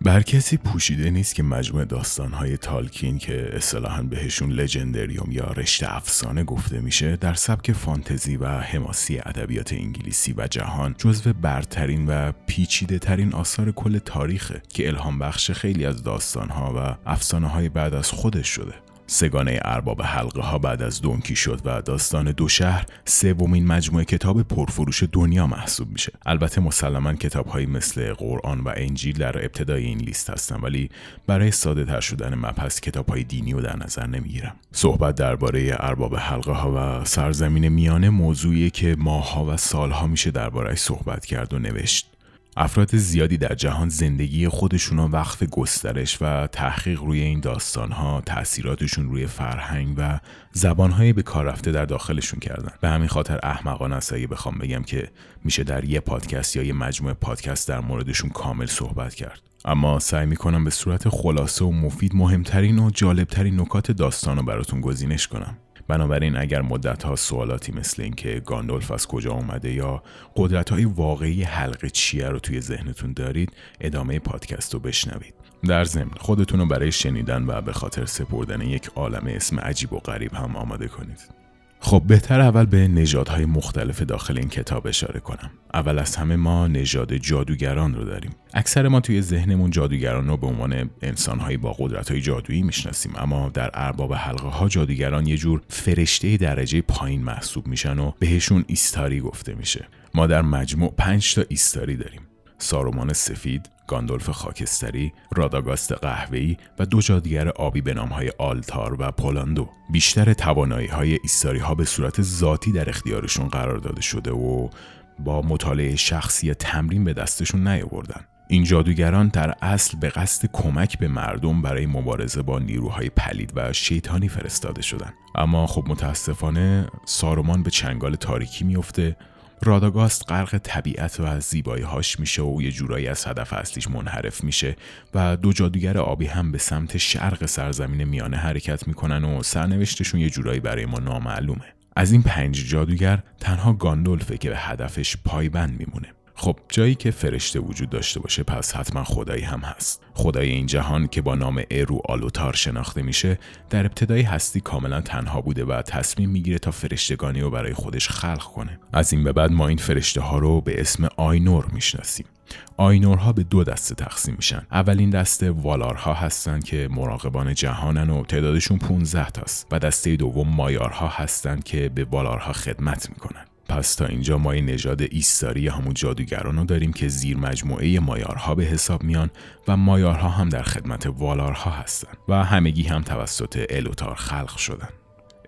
بر کسی پوشیده نیست که مجموع داستانهای تالکین که اصطلاحا بهشون لژندریوم یا رشته افسانه گفته میشه در سبک فانتزی و حماسی ادبیات انگلیسی و جهان جزو برترین و پیچیده ترین آثار کل تاریخه که الهام بخش خیلی از داستانها و افسانه های بعد از خودش شده. سگانه ارباب حلقه ها بعد از دونکی شد و داستان دو شهر سومین مجموعه کتاب پرفروش دنیا محسوب میشه. البته مسلما کتاب هایی مثل قرآن و انجیل در ابتدای این لیست هستن ولی برای ساده تر شدن مبحث کتاب های دینی رو در نظر نمی‌گیرم. صحبت درباره ارباب حلقه ها و سرزمین میانه موضوعی که ماها و سالها میشه دربارهش صحبت کرد و نوشت. افراد زیادی در جهان زندگی خودشون وقف گسترش و تحقیق روی این داستانها تاثیراتشون روی فرهنگ و زبانهایی به کار رفته در داخلشون کردن. به همین خاطر احمقانه است اگه بخوام بگم که میشه در یه پادکست یا یه مجموعه پادکست در موردشون کامل صحبت کرد. اما سعی می‌کنم به صورت خلاصه و مفید مهمترین و جالبترین نکات داستان رو براتون گزینش کنم. بنابراین اگر مدت ها سوالاتی مثل اینکه گاندولف از کجا اومده یا قدرت های واقعی حلقه چیه رو توی ذهنتون دارید ادامه پادکست رو بشنوید. در ضمن خودتون رو برای شنیدن و به خاطر سپردن یک عالم اسم عجیب و غریب هم آماده کنید. خب بهتر اول به نژادهای مختلف داخل این کتاب اشاره کنم. اول از همه ما نژاد جادوگران رو داریم. اکثر ما توی ذهنمون جادوگران رو به عنوان انسانهایی با قدرتهای جادویی می‌شناسیم اما در ارباب حلقه ها جادوگران یه جور فرشته درجه پایین محسوب میشن و بهشون ایستاری گفته میشه. ما در مجموع پنج تا ایستاری داریم. سارومان سفید، گندالف خاکستری، راداگاست قهوه‌ای و دو جادوگر آبی به نامهای آلاتار و پالاندو. بیشتر توانایی های ایستاری ها به صورت ذاتی در اختیارشون قرار داده شده و با مطالعه شخصی و تمرین به دستشون نیاوردن. این جادوگران در اصل به قصد کمک به مردم برای مبارزه با نیروهای پلید و شیطانی فرستاده شدن اما خب متاسفانه سارومان به چنگال تاریکی میفته راداگاست غرق طبیعت و از زیبایی هاش میشه و یه جورایی از هدف اصلیش منحرف میشه و دو جادوگر آبی هم به سمت شرق سرزمین میانه حرکت می‌کنن و سرنوشتشون یه جورایی برای ما نامعلومه. از این پنج جادوگر تنها گاندولفه که به هدفش پایبند میمونه. خب جایی که فرشته وجود داشته باشه پس حتما خدایی هم هست. خدای این جهان که با نام ارو آلوتار شناخته میشه در ابتدای هستی کاملا تنها بوده و تصمیم می‌گیره تا فرشتگانی رو برای خودش خلق کنه. از این به بعد ما این فرشته ها رو به اسم آینور می‌شناسیم. آینورها به دو دسته تقسیم میشن. اولین دسته والارها هستند که مراقبان جهانن و تعدادشون 15 تاست. و دسته دوم مایارها هستند که به والارها خدمت می‌کنن. پس تا اینجا ما نژاد ایستاری همون جادوگران رو داریم که زیر مجموعه مایارها به حساب میان و مایارها هم در خدمت والارها هستند و همگی هم توسط الوتار خلق شدن.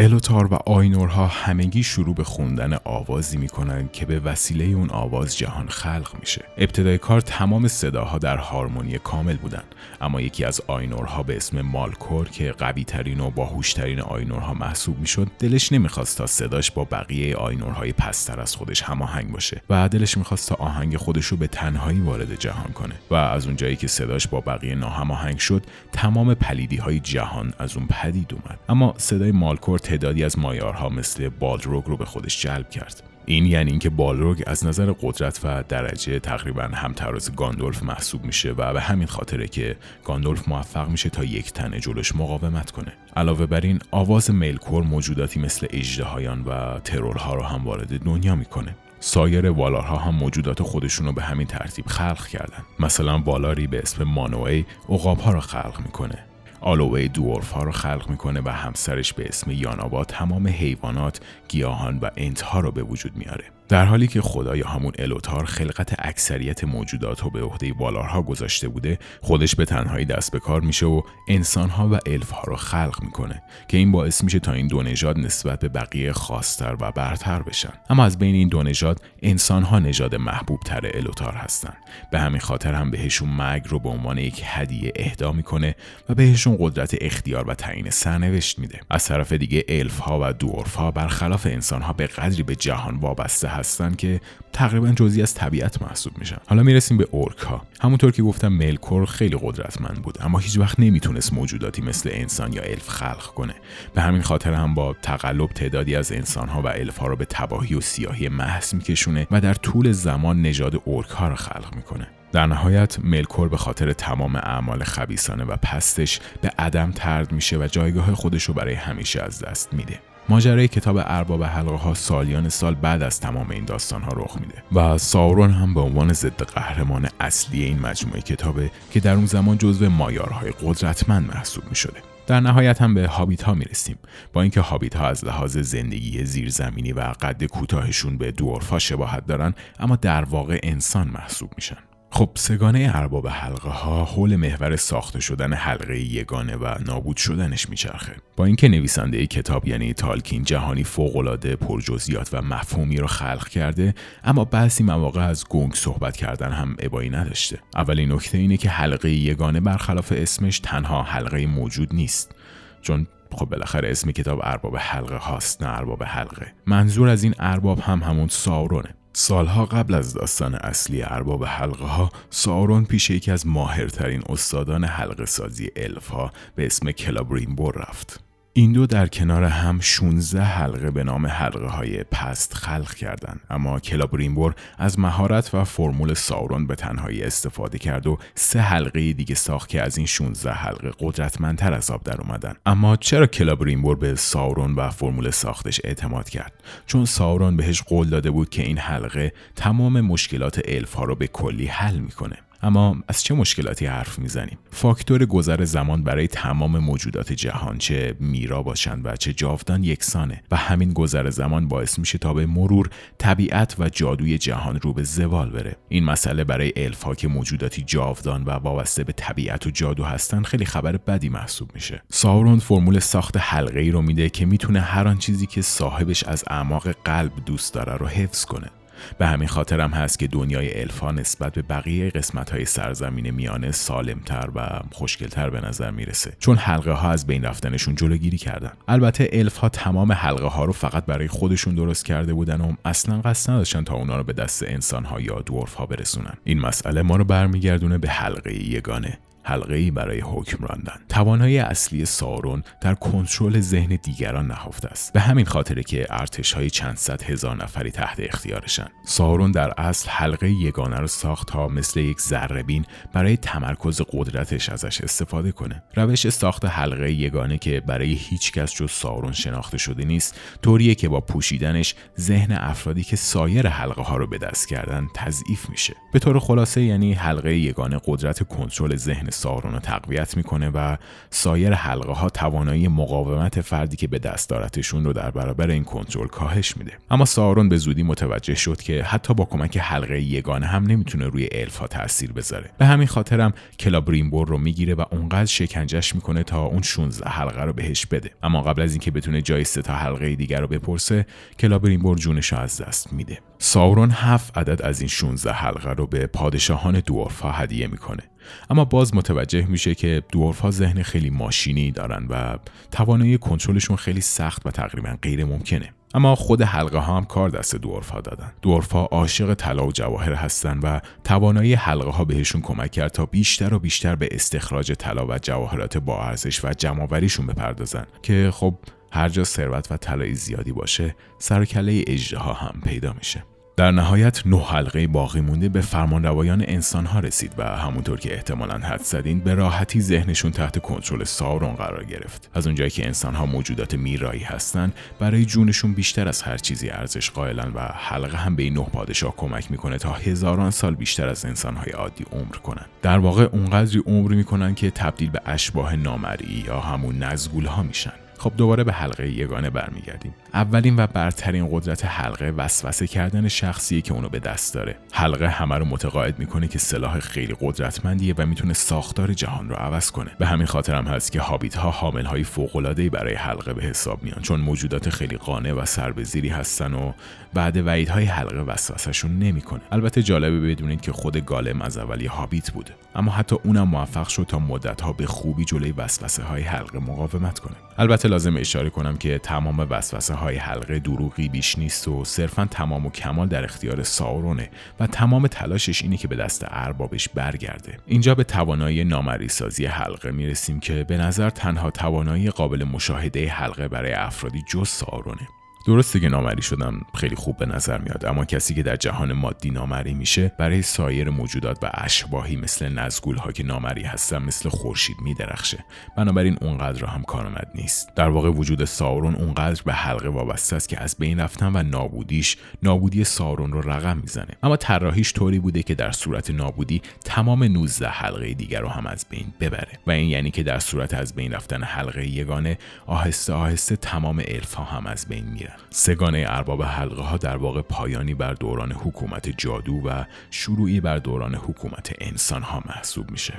الوتار و آینورها همگی شروع به خوندن آوازی می‌کنن که به وسیله اون آواز جهان خلق میشه. ابتدای کار تمام صداها در هارمونی کامل بودن اما یکی از آینورها به اسم ملکور که قوی ترین و باهوش ترین آینورها محسوب می‌شد دلش نمی‌خواست تا صداش با بقیه آینورهای پست‌تر از خودش هماهنگ باشه و دلش می‌خواست تا آهنگ خودش رو به تنهایی وارد جهان کنه و از اونجایی که صداش با بقیه ناهماهنگ شد تمام پلیدی های جهان از اون پدید اومد اما صدای ملکور تعدادی از مایارها مثل بالروگ رو به خودش جلب کرد. این یعنی اینکه بالروگ از نظر قدرت و درجه تقریبا همتراز گندالف محسوب میشه و به همین خاطره که گاندولف موفق میشه تا یک تنه جلوش مقاومت کنه. علاوه بر این آواز میلکور موجوداتی مثل اژدهایان و ترورها رو هم وارد دنیا می‌کنه. سایر والارها هم موجودات خودشون رو به همین ترتیب خلق کردن. مثلا والاری به اسم مانوی عقابها رو خلق می‌کنه. آلوه دورف ها رو خلق می‌کنه و همسرش به اسم یانابا تمام حیوانات، گیاهان و انتها رو به وجود میاره. در حالی که خدا یا همون الوتار خلقت اکثریت موجودات رو به عهده والارها گذاشته بوده خودش به تنهایی دست به کار میشه و انسانها و الفها رو خلق می‌کنه که این باعث میشه تا این دو نژاد نسبت به بقیه خاصتر و برتر بشن. اما از بین این دو نژاد انسانها نژاد محبوب تر الوتار هستن. به همین خاطر هم بهشون مرگ رو به عنوان یک هدیه اهدا می‌کنه و بهشون قدرت اختیار و تعیین سرنوشت میده. از طرف دیگه الفها و دورفها برخلاف انسانها به قدری به جهان وابسته هستن که تقریبا جزئی از طبیعت محسوب میشن. حالا می‌رسیم به اورک ها همونطور که گفتم ملکور خیلی قدرتمند بود اما هیچ وقت نمی‌تونست موجوداتی مثل انسان یا الف خلق کنه. به همین خاطر هم با تقلب تعدادی از انسان ها و الف ها رو به تباهی و سیاهی محض میکشونه و در طول زمان نژاد اورک ها رو خلق می‌کنه. در نهایت ملکور به خاطر تمام اعمال خبیسانه و پستش به عدم ترد میشه و جایگاه خودش رو برای همیشه از دست میده. ماجرای کتاب ارباب حلقه ها سالیان سال بعد از تمام این داستان ها رخ میده و ساورون هم به عنوان ضد قهرمان اصلی این مجموعه کتابه که در اون زمان جزو مایارهای قدرتمند محسوب می شده. در نهایت هم به هابیت ها می‌رسیم با اینکه هابیت ها از لحاظ زندگی زیرزمینی و قد کوتاهشون به دورفا شباهت دارن اما در واقع انسان محسوب میشن خب سگانه ارباب حلقه ها حول محور ساخته شدن حلقه یگانه و نابود شدنش میچرخه. با اینکه نویسنده کتاب یعنی تالکین جهانی فوقالعاده پرجزئیات و مفهومی رو خلق کرده اما بعضی مواقع از گنگ صحبت کردن هم ابایی نداشته. اولین نکته اینه که حلقه یگانه برخلاف اسمش تنها حلقه موجود نیست. چون خب بالاخره اسم کتاب ارباب حلقه هاست نه ارباب حلقه. منظور از این ارباب هم همون ساورونه. سالها قبل از داستان اصلی ارباب حلقه ها ساورون پیش یکی از ماهرترین استادان حلقه سازی الف به اسم کلابرینبور رفت. این دو در کنار هم 16 حلقه به نام حلقه های پست خلق کردند. اما کلابرینبور از مهارت و فرمول ساورون به تنهایی استفاده کرد و سه حلقه دیگه ساخت که از این 16 حلقه قدرتمندتر از آب در اومدن. اما چرا کلابرینبور به ساورون و فرمول ساختش اعتماد کرد؟ چون ساورون بهش قول داده بود که این حلقه تمام مشکلات الف ها رو به کلی حل می‌کنه. اما از چه مشکلاتی حرف می‌زنیم؟ فاکتور گذر زمان برای تمام موجودات جهان چه میرا باشند و چه جاودان یکسانه و همین گذر زمان باعث میشه تا به مرور طبیعت و جادوی جهان رو به زوال بره. این مسئله برای الفا که موجوداتی جاودان و وابسته به طبیعت و جادو هستن خیلی خبر بدی محسوب میشه. ساورون فرمول ساخت حلقه ای رو میده که می‌تونه هر آن چیزی که صاحبش از اعماق قلب دوست داره رو حفظ کنه. به همین خاطر هم هست که دنیای الفا نسبت به بقیه قسمت های سرزمین میانه سالمتر و خوشگلتر به نظر می‌رسه. چون حلقه ها از بین رفتنشون جلوگیری کردن. البته الف ها تمام حلقه ها رو فقط برای خودشون درست کرده بودن و اصلا قصد نداشتن تا اونا رو به دست انسان ها یا دورف ها برسونن. این مسئله ما رو برمیگردونه به حلقه یگانه. حلقه ای برای حکم راندن. توانایی اصلی سارون در کنترل ذهن دیگران نهفته است. به همین خاطره که ارتش های چند صد هزار نفری تحت اختیارشن. سارون در اصل حلقه یگانه رو ساخت تا مثل یک ذرهبین برای تمرکز قدرتش ازش استفاده کنه. روش ساخت حلقه یگانه که برای هیچ کس جز سارون شناخته شده نیست طوریه که با پوشیدنش ذهن افرادی که سایر حلقه ها رو به دست کردن تضعیف میشه. به طور خلاصه یعنی حلقه یگانه قدرت کنترل ذهن سارون رو تقویت می‌کنه و سایر حلقه ها توانایی مقاومت فردی که به دست دارتشون رو در برابر این کنترل کاهش میده. اما سارون به زودی متوجه شد که حتی با کمک حلقه یگانه هم نمی‌تونه روی الفا تاثیر بذاره. به همین خاطرم کلبریمبور رو می‌گیره و اونقدر شکنجش می‌کنه تا اون 16 حلقه رو بهش بده. اما قبل از اینکه بتونه جای تا حلقه دیگر رو بپرسه کلبریمبور جونش از دست میده. سائورون هفت عدد از این 16 حلقه رو به پادشاهان دورفا هدیه می‌کنه. اما باز متوجه میشه که دورف ها ذهن خیلی ماشینی دارن و توانایی کنترلشون خیلی سخت و تقریبا غیر ممکنه. اما خود حلقه ها هم کار دست دورف دادن. دورف ها عاشق طلا و جواهر هستن و توانایی حلقه ها بهشون کمک کرد تا بیشتر و بیشتر به استخراج طلا و جواهرات با ارزش و جمعآوریشون بپردازن که خب هر جا ثروت و طلای زیادی باشه سر کله ها هم پیدا میشه. در نهایت نه حلقه باقی مونده به فرمانروایان انسان ها رسید و همونطور که احتمالا حد زدین به راحتی ذهنشون تحت کنترل ساورون قرار گرفت. از اونجایی که انسان ها موجودات میرایی هستند برای جونشون بیشتر از هر چیزی ارزش قائلن و حلقه هم به این نه پادشاه کمک می‌کنه تا هزاران سال بیشتر از انسان های عادی عمر کنن. در واقع اونقدری عمر می‌کنن که تبدیل به اشباه نامرئی یا همون نزگول ها میشن. خب دوباره به حلقه یگانه برمیگردیم. اولین و برترین قدرت حلقه وسوسه کردن شخصی که اونو به دست داره. حلقه همه رو متقاعد می‌کنه که سلاح خیلی قدرتمندیه و می‌تونه ساختار جهان رو عوض کنه. به همین خاطر هم هست که هابیت ها حامل های فوق برای حلقه به حساب میان چون موجودات خیلی قانع و سربزیری هستن و بعد وعید های حلقه وسوسهشون نمی‌کنه. البته جالبه بدونید که خود گالم از اولی هابیت بوده. اما حتی اونم موفق شد تا مدت ها به خوبی جلوی وسوسه های حلقه مقاومت کنه. البته لازم اشاره کنم که تمام وسوسه های حلقه دروغی بیش نیست و صرفا تمام و کمال در اختیار ساورونه و تمام تلاشش اینه که به دست اربابش برگرده. اینجا به توانایی نامری سازی حلقه می‌رسیم که به نظر تنها توانایی قابل مشاهده حلقه برای افرادی جز ساورونه. درسته که نامری شدن خیلی خوب به نظر میاد اما کسی که در جهان مادی نامری میشه برای سایر موجودات و اشباهی مثل نزگول ها که نامری هستن مثل خورشید میدرخشه. بنابراین اونقدر هم کارآمد نیست. در واقع وجود ساورون اونقدر به حلقه وابسته است که از بین رفتن و نابودیش نابودی سارون رو رقم می‌زنه. اما طراحیش طوری بوده که در صورت نابودی تمام 19 حلقه دیگر رو هم از بین ببره. و این یعنی که در صورت از بین رفتن حلقه یگانه آهسته آهسته تمام الف ها هم از بین میرن سگانه ارباب حلقه ها در واقع پایانی بر دوران حکومت جادو و شروعی بر دوران حکومت انسان ها محسوب میشه.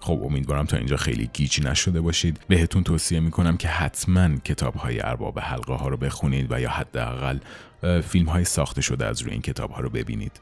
خب امیدوارم تا اینجا خیلی گیج نشده باشید. بهتون توصیه می‌کنم که حتما کتاب های ارباب حلقه ها رو بخونید و یا حداقل فیلم های ساخته شده از روی این کتاب ها رو ببینید.